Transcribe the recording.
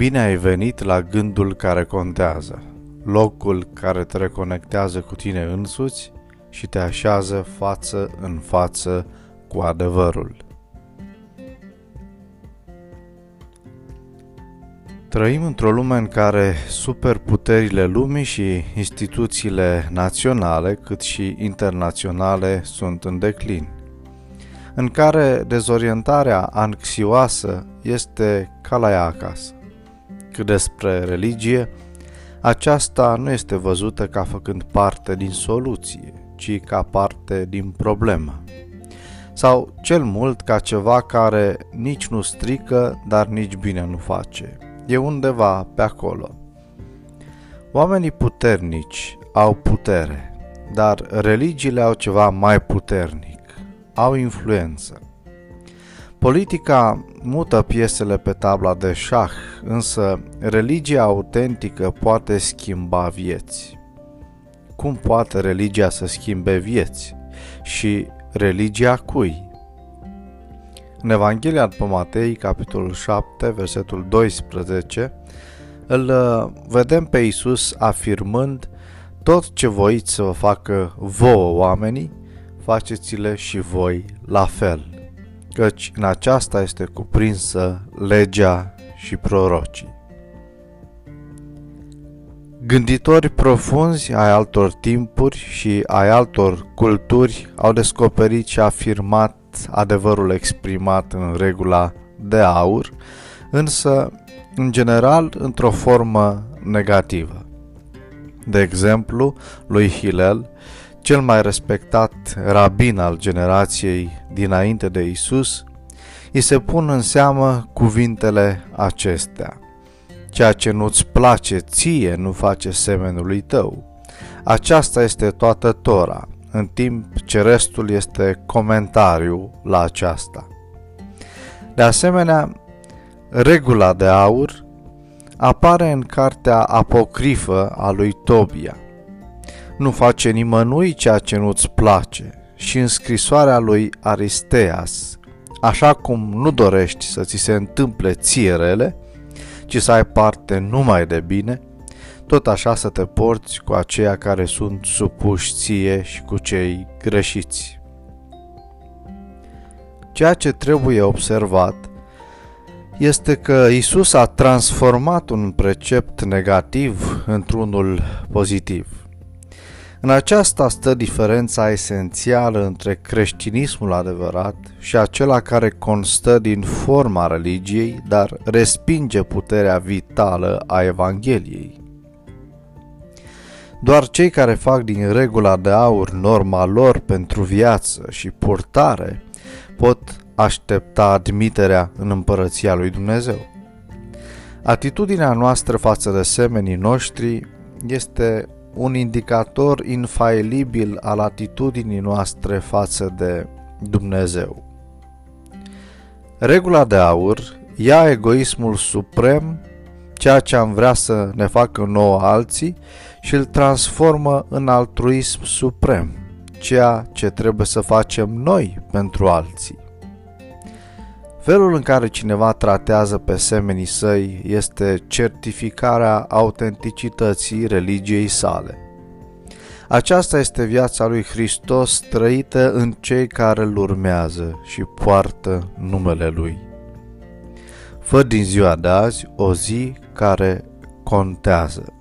Bine ai venit la gândul care contează, locul care te reconectează cu tine însuți și te așează față în față cu adevărul. Trăim într-o lume în care superputerile lumii și instituțiile naționale cât și internaționale sunt în declin, în care dezorientarea anxioasă este ca la ea acasă. Cât despre religie, aceasta nu este văzută ca făcând parte din soluție, ci ca parte din problemă. Sau cel mult ca ceva care nici nu strică, dar nici bine nu face. E undeva pe acolo. Oamenii puternici au putere, dar religiile au ceva mai puternic, au influență. Politica mută piesele pe tabla de șah, însă religia autentică poate schimba vieți. Cum poate religia să schimbe vieți? Și religia cui? În Evanghelia după Matei, capitolul 7, versetul 12, îl uh, vedem pe Iisus afirmând tot ce voiți să vă facă vouă oamenii, faceți-le și voi la fel căci în aceasta este cuprinsă legea și prorocii. Gânditori profunzi ai altor timpuri și ai altor culturi au descoperit și afirmat adevărul exprimat în regula de aur, însă, în general, într-o formă negativă. De exemplu, lui Hillel cel mai respectat rabin al generației dinainte de Isus, îi se pun în seamă cuvintele acestea. Ceea ce nu-ți place ție nu face semenului tău. Aceasta este toată Tora, în timp ce restul este comentariu la aceasta. De asemenea, regula de aur apare în cartea apocrifă a lui Tobia – nu face nimănui ceea ce nu-ți place și în scrisoarea lui Aristeas, așa cum nu dorești să ți se întâmple ție rele, ci să ai parte numai de bine, tot așa să te porți cu aceia care sunt supuși ție și cu cei greșiți. Ceea ce trebuie observat este că Isus a transformat un precept negativ într-unul pozitiv. În aceasta stă diferența esențială între creștinismul adevărat și acela care constă din forma religiei, dar respinge puterea vitală a Evangheliei. Doar cei care fac din regula de aur norma lor pentru viață și purtare pot aștepta admiterea în împărăția lui Dumnezeu. Atitudinea noastră față de semenii noștri este un indicator infailibil al atitudinii noastre față de Dumnezeu. Regula de aur ia egoismul suprem, ceea ce am vrea să ne facă nouă alții, și îl transformă în altruism suprem, ceea ce trebuie să facem noi pentru alții. Felul în care cineva tratează pe semenii săi este certificarea autenticității religiei sale. Aceasta este viața lui Hristos trăită în cei care îl urmează și poartă numele lui. Fă din ziua de azi o zi care contează.